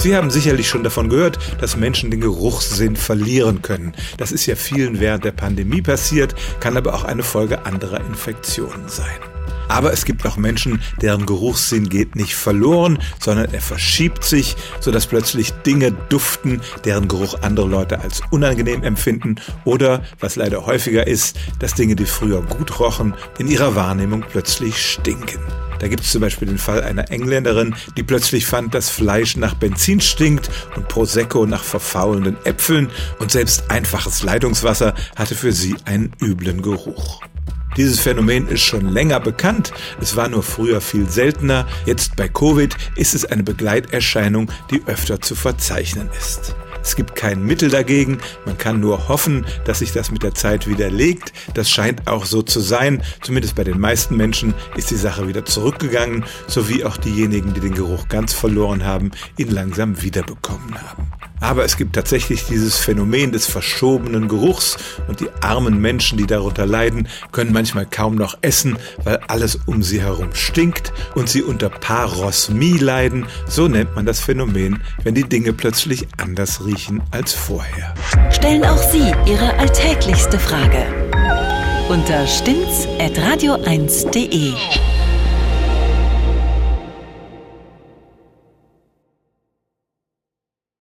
Sie haben sicherlich schon davon gehört, dass Menschen den Geruchssinn verlieren können. Das ist ja vielen während der Pandemie passiert, kann aber auch eine Folge anderer Infektionen sein. Aber es gibt auch Menschen, deren Geruchssinn geht nicht verloren, sondern er verschiebt sich, sodass plötzlich Dinge duften, deren Geruch andere Leute als unangenehm empfinden oder, was leider häufiger ist, dass Dinge, die früher gut rochen, in ihrer Wahrnehmung plötzlich stinken. Da gibt es zum Beispiel den Fall einer Engländerin, die plötzlich fand, dass Fleisch nach Benzin stinkt und Prosecco nach verfaulenden Äpfeln und selbst einfaches Leitungswasser hatte für sie einen üblen Geruch. Dieses Phänomen ist schon länger bekannt, es war nur früher viel seltener, jetzt bei Covid ist es eine Begleiterscheinung, die öfter zu verzeichnen ist. Es gibt kein Mittel dagegen, man kann nur hoffen, dass sich das mit der Zeit widerlegt. Das scheint auch so zu sein, zumindest bei den meisten Menschen ist die Sache wieder zurückgegangen, sowie auch diejenigen, die den Geruch ganz verloren haben, ihn langsam wiederbekommen haben. Aber es gibt tatsächlich dieses Phänomen des verschobenen Geruchs und die armen Menschen, die darunter leiden, können manchmal kaum noch essen, weil alles um sie herum stinkt und sie unter Parosmie leiden. So nennt man das Phänomen, wenn die Dinge plötzlich anders riechen als vorher. Stellen auch Sie Ihre alltäglichste Frage unter stimmtz.radio1.de.